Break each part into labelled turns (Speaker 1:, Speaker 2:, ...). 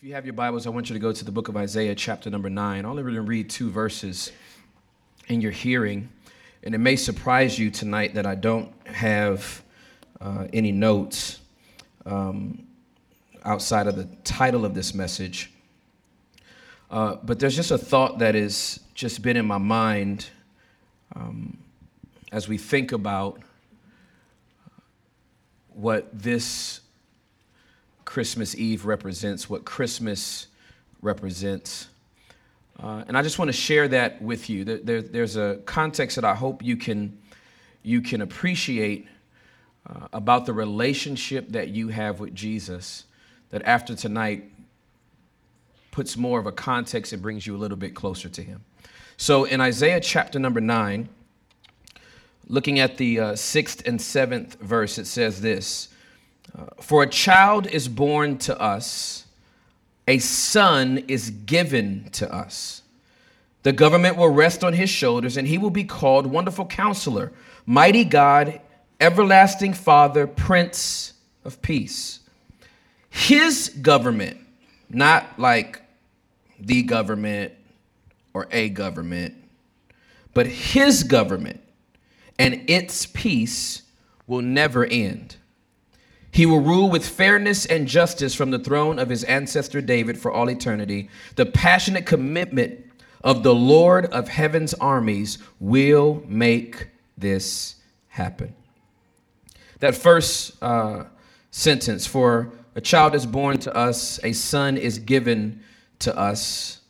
Speaker 1: If you have your Bibles, I want you to go to the book of Isaiah, chapter number nine. I'm only read two verses in your hearing, and it may surprise you tonight that I don't have uh, any notes um, outside of the title of this message. Uh, but there's just a thought that has just been in my mind um, as we think about what this Christmas Eve represents, what Christmas represents. Uh, and I just want to share that with you. There, there, there's a context that I hope you can, you can appreciate uh, about the relationship that you have with Jesus, that after tonight puts more of a context and brings you a little bit closer to Him. So in Isaiah chapter number 9, looking at the uh, sixth and seventh verse, it says this for a child is born to us, a son is given to us. The government will rest on his shoulders, and he will be called Wonderful Counselor, Mighty God, Everlasting Father, Prince of Peace. His government, not like the government or a government, but his government and its peace will never end. He will rule with fairness and justice from the throne of his ancestor David for all eternity. The passionate commitment of the Lord of heaven's armies will make this happen. That first uh, sentence for a child is born to us, a son is given to us.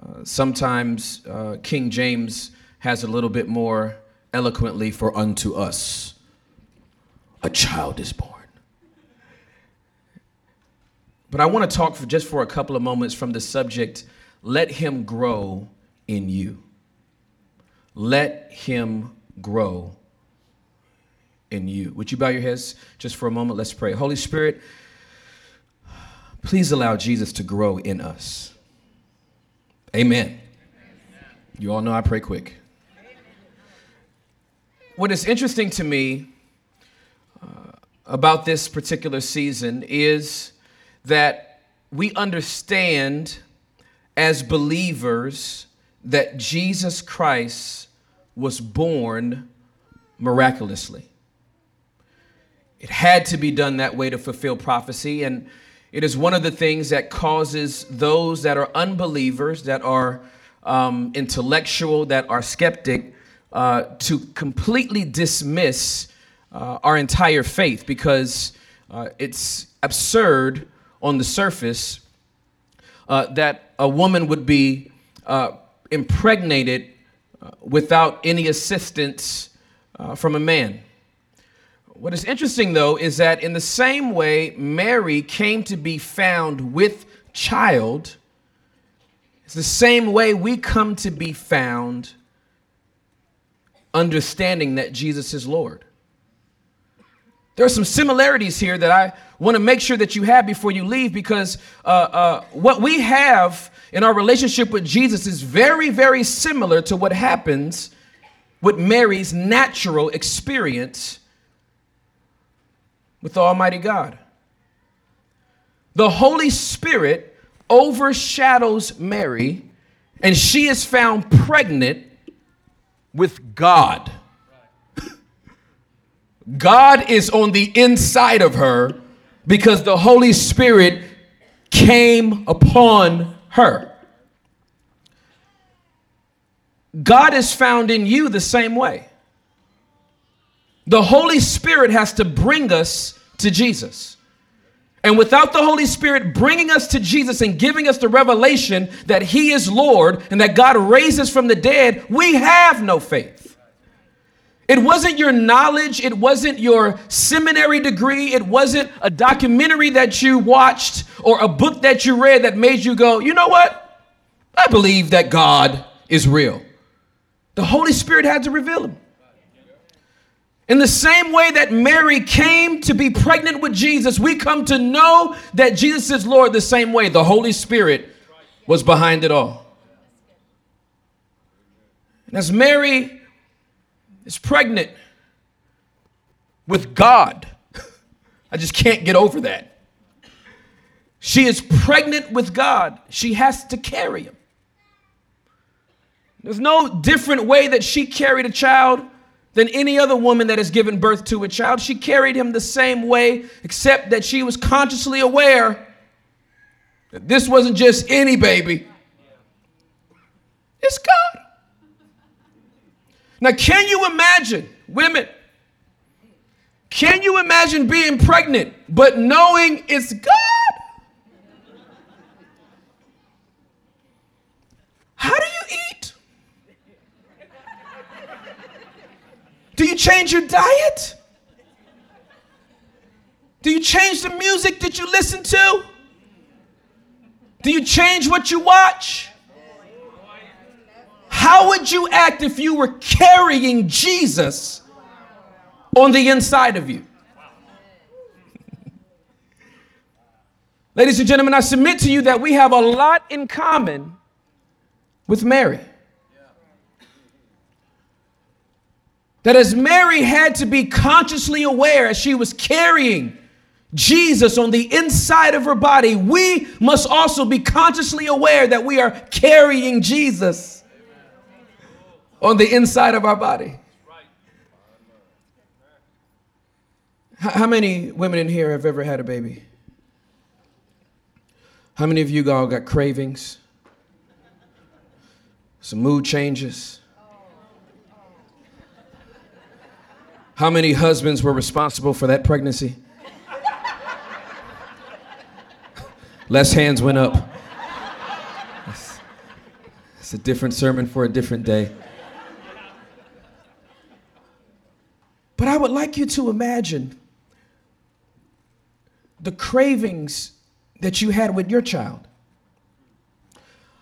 Speaker 1: Uh, sometimes uh, King James has a little bit more eloquently for unto us a child is born. But I want to talk for just for a couple of moments from the subject let him grow in you. Let him grow in you. Would you bow your heads just for a moment? Let's pray. Holy Spirit, please allow Jesus to grow in us. Amen. You all know I pray quick. What is interesting to me uh, about this particular season is that we understand as believers that Jesus Christ was born miraculously. It had to be done that way to fulfill prophecy. And it is one of the things that causes those that are unbelievers, that are um, intellectual, that are skeptic, uh, to completely dismiss uh, our entire faith because uh, it's absurd on the surface uh, that a woman would be uh, impregnated uh, without any assistance uh, from a man. What is interesting, though, is that in the same way Mary came to be found with child, it's the same way we come to be found understanding that Jesus is Lord. There are some similarities here that I want to make sure that you have before you leave because uh, uh, what we have in our relationship with Jesus is very, very similar to what happens with Mary's natural experience with Almighty God. The Holy Spirit overshadows Mary, and she is found pregnant with God. God is on the inside of her because the Holy Spirit came upon her. God is found in you the same way. The Holy Spirit has to bring us to Jesus. And without the Holy Spirit bringing us to Jesus and giving us the revelation that He is Lord and that God raises from the dead, we have no faith. It wasn't your knowledge, it wasn't your seminary degree, it wasn't a documentary that you watched or a book that you read that made you go, you know what? I believe that God is real. The Holy Spirit had to reveal him. In the same way that Mary came to be pregnant with Jesus, we come to know that Jesus is Lord the same way. The Holy Spirit was behind it all. And as Mary is pregnant with God. I just can't get over that. She is pregnant with God. She has to carry him. There's no different way that she carried a child than any other woman that has given birth to a child. She carried him the same way, except that she was consciously aware that this wasn't just any baby, it's God. Now, can you imagine, women? Can you imagine being pregnant but knowing it's God? How do you eat? Do you change your diet? Do you change the music that you listen to? Do you change what you watch? How would you act if you were carrying Jesus on the inside of you? Ladies and gentlemen, I submit to you that we have a lot in common with Mary. That as Mary had to be consciously aware as she was carrying Jesus on the inside of her body, we must also be consciously aware that we are carrying Jesus on the inside of our body. How many women in here have ever had a baby? How many of you all got cravings? Some mood changes? How many husbands were responsible for that pregnancy? Less hands went up. It's a different sermon for a different day. But I would like you to imagine the cravings that you had with your child.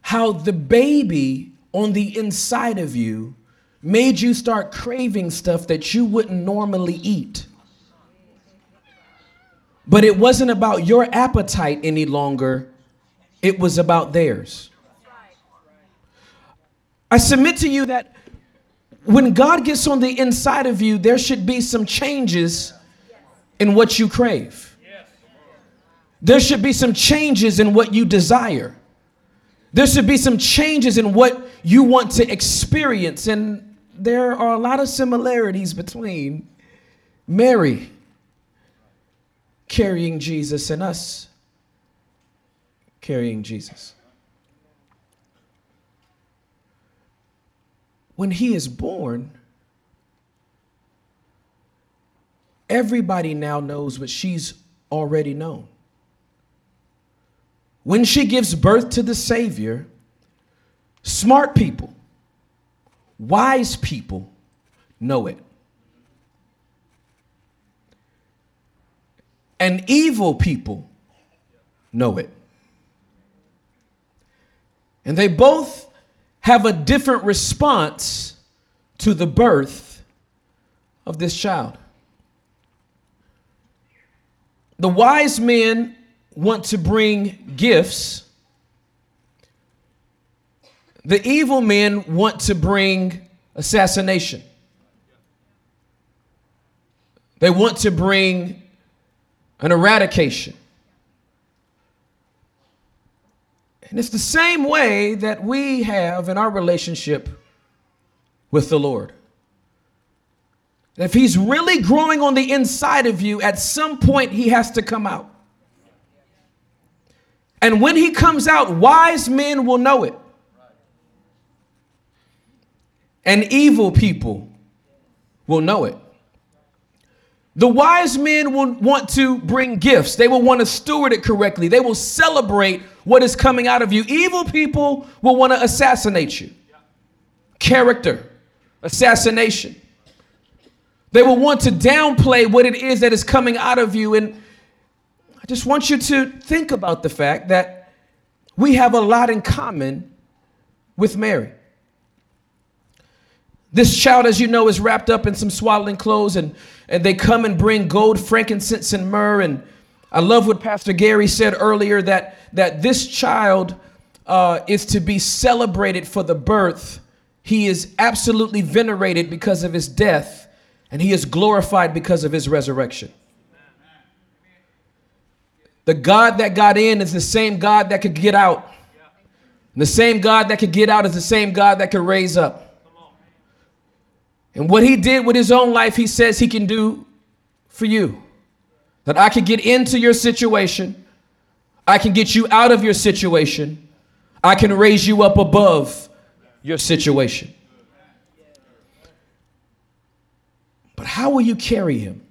Speaker 1: How the baby on the inside of you made you start craving stuff that you wouldn't normally eat. But it wasn't about your appetite any longer, it was about theirs. I submit to you that when God gets on the inside of you, there should be some changes in what you crave. There should be some changes in what you desire. There should be some changes in what you want to experience. And there are a lot of similarities between Mary carrying Jesus and us carrying Jesus. When he is born, everybody now knows what she's already known. When she gives birth to the Savior, smart people, wise people know it. And evil people know it. And they both have a different response to the birth of this child. The wise men want to bring gifts, the evil men want to bring assassination. They want to bring an eradication. And it's the same way that we have in our relationship with the Lord. If He's really growing on the inside of you, at some point He has to come out. And when he comes out, wise men will know it. And evil people will know it. The wise men will want to bring gifts. They will want to steward it correctly. They will celebrate what is coming out of you. Evil people will want to assassinate you. Character, assassination. They will want to downplay what it is that is coming out of you. And I just want you to think about the fact that we have a lot in common with Mary. This child, as you know, is wrapped up in some swaddling clothes, and, and they come and bring gold, frankincense, and myrrh. And I love what Pastor Gary said earlier that, that this child uh, is to be celebrated for the birth. He is absolutely venerated because of his death, and he is glorified because of his resurrection. The God that got in is the same God that could get out. And the same God that could get out is the same God that could raise up. And what he did with his own life, he says he can do for you. That I can get into your situation, I can get you out of your situation, I can raise you up above your situation. But how will you carry him?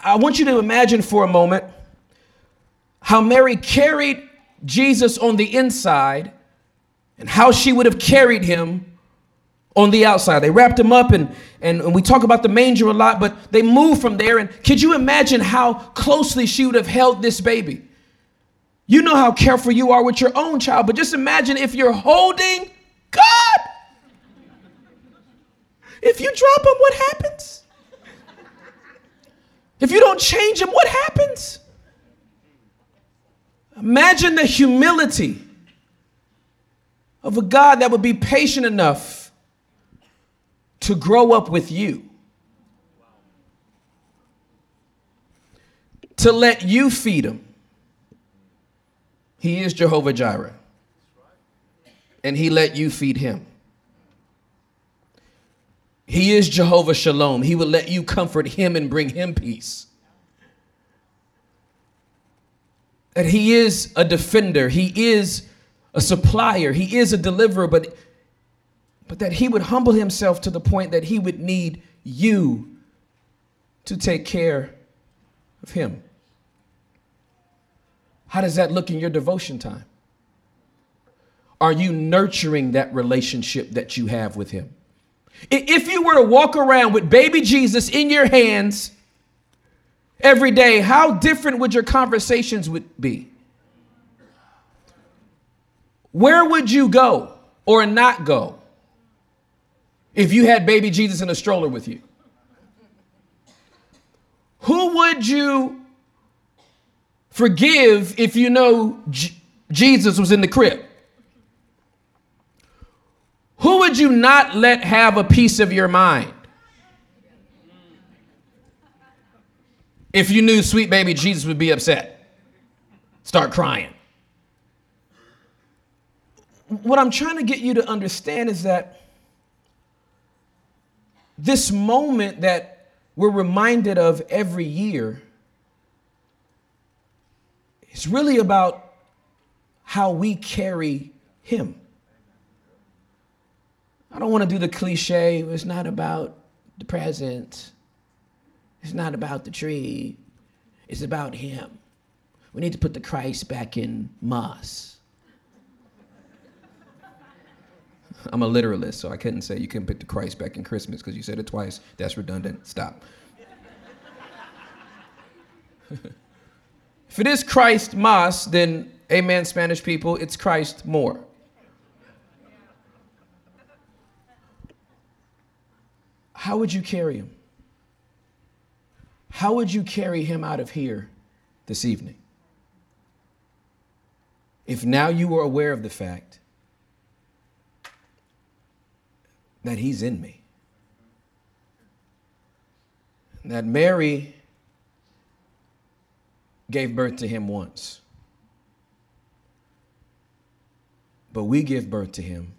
Speaker 1: I want you to imagine for a moment how Mary carried Jesus on the inside and how she would have carried him on the outside. They wrapped him up, and, and, we talk about the manger a lot, but they moved from there. And could you imagine how closely she would have held this baby? You know how careful you are with your own child, but just imagine if you're holding God. If you drop him, what happens? If you don't change him, what happens? Imagine the humility of a God that would be patient enough to grow up with you, to let you feed him. He is Jehovah Jireh, and he let you feed him. He is Jehovah Shalom. He will let you comfort him and bring him peace. That he is a defender, he is a supplier, he is a deliverer, but but that he would humble himself to the point that he would need you to take care of him. How does that look in your devotion time? Are you nurturing that relationship that you have with him? If you were to walk around with baby Jesus in your hands every day, how different would your conversations would be? Where would you go or not go? If you had baby Jesus in a stroller with you? Who would you forgive if you know J- Jesus was in the crib? Who would you not let have a piece of your mind? If you knew sweet baby Jesus would be upset, start crying. What I'm trying to get you to understand is that this moment that we're reminded of every year is really about how we carry Him. I don't want to do the cliche, it's not about the present, it's not about the tree, it's about Him. We need to put the Christ back in Moss. I'm a literalist, so I couldn't say you couldn't put the Christ back in Christmas because you said it twice. That's redundant. Stop. if it is Christ mas, then amen, Spanish people, it's Christ more. How would you carry him? How would you carry him out of here this evening? If now you were aware of the fact that he's in me. That Mary gave birth to him once, but we give birth to him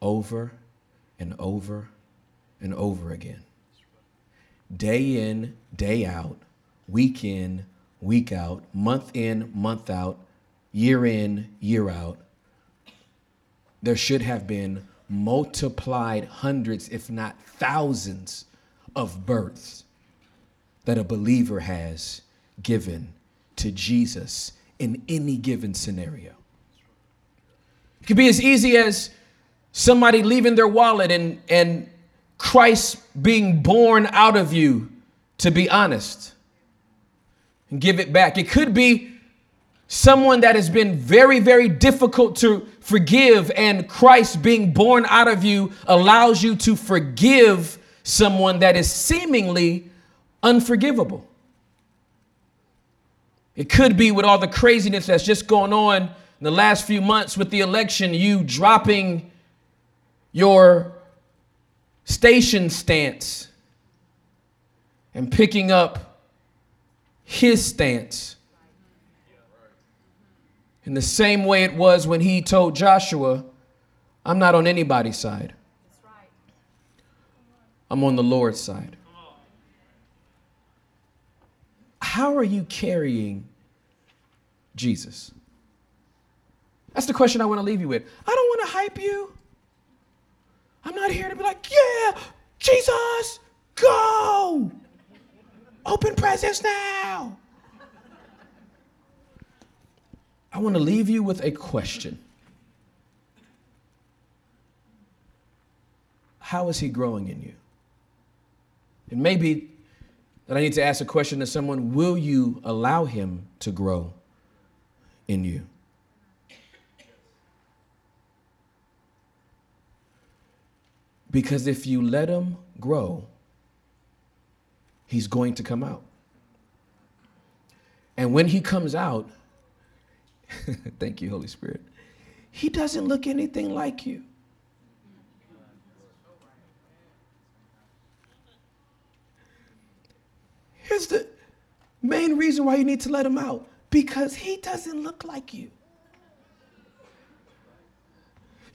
Speaker 1: over and over and over again. Day in, day out, week in, week out, month in, month out, year in, year out. There should have been multiplied hundreds, if not thousands, of births that a believer has given to Jesus in any given scenario. It could be as easy as somebody leaving their wallet and, and Christ being born out of you, to be honest, and give it back. It could be someone that has been very, very difficult to forgive, and Christ being born out of you allows you to forgive someone that is seemingly unforgivable. It could be with all the craziness that's just going on in the last few months with the election, you dropping your station stance and picking up his stance. In the same way it was when he told Joshua, I'm not on anybody's side. I'm on the Lord's side. How are you carrying Jesus? That's the question I want to leave you with. I don't want to hype you. I'm not here to be like, yeah, Jesus, go. Open presents now. I want to leave you with a question How is he growing in you? It may be that I need to ask a question to someone Will you allow him to grow in you? Because if you let him grow, he's going to come out. And when he comes out, thank you, Holy Spirit, he doesn't look anything like you. Here's the main reason why you need to let him out because he doesn't look like you.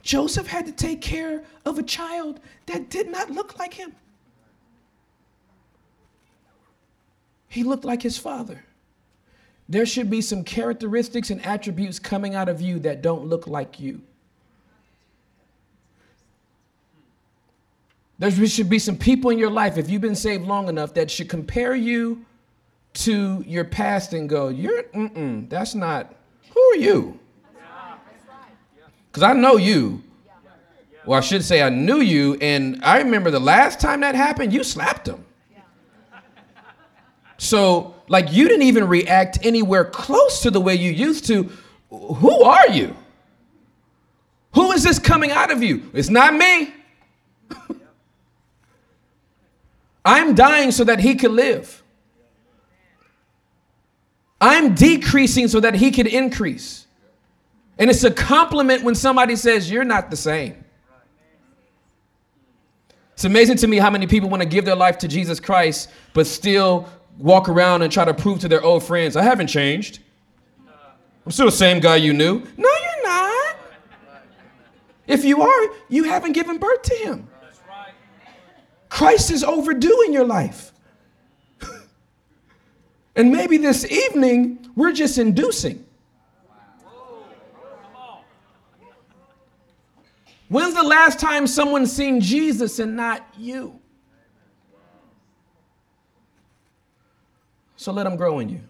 Speaker 1: Joseph had to take care of a child that did not look like him. He looked like his father. There should be some characteristics and attributes coming out of you that don't look like you. There should be some people in your life, if you've been saved long enough, that should compare you to your past and go, You're, mm-mm, that's not, who are you? Because I know you. Well, I should say I knew you, and I remember the last time that happened, you slapped him. So, like, you didn't even react anywhere close to the way you used to. Who are you? Who is this coming out of you? It's not me. I'm dying so that he could live. I'm decreasing so that he could increase. And it's a compliment when somebody says, You're not the same. It's amazing to me how many people want to give their life to Jesus Christ, but still walk around and try to prove to their old friends, I haven't changed. I'm still the same guy you knew. No, you're not. If you are, you haven't given birth to him. Christ is overdue in your life. and maybe this evening, we're just inducing. When's the last time someone's seen Jesus and not you? So let him grow in you.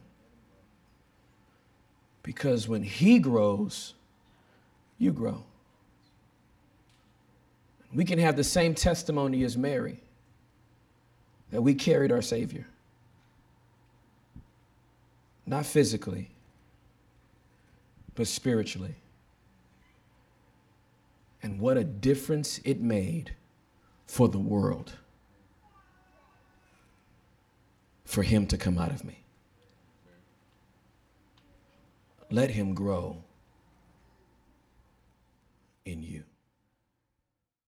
Speaker 1: Because when he grows, you grow. We can have the same testimony as Mary that we carried our Savior. Not physically, but spiritually. And what a difference it made for the world for him to come out of me. Let him grow in you.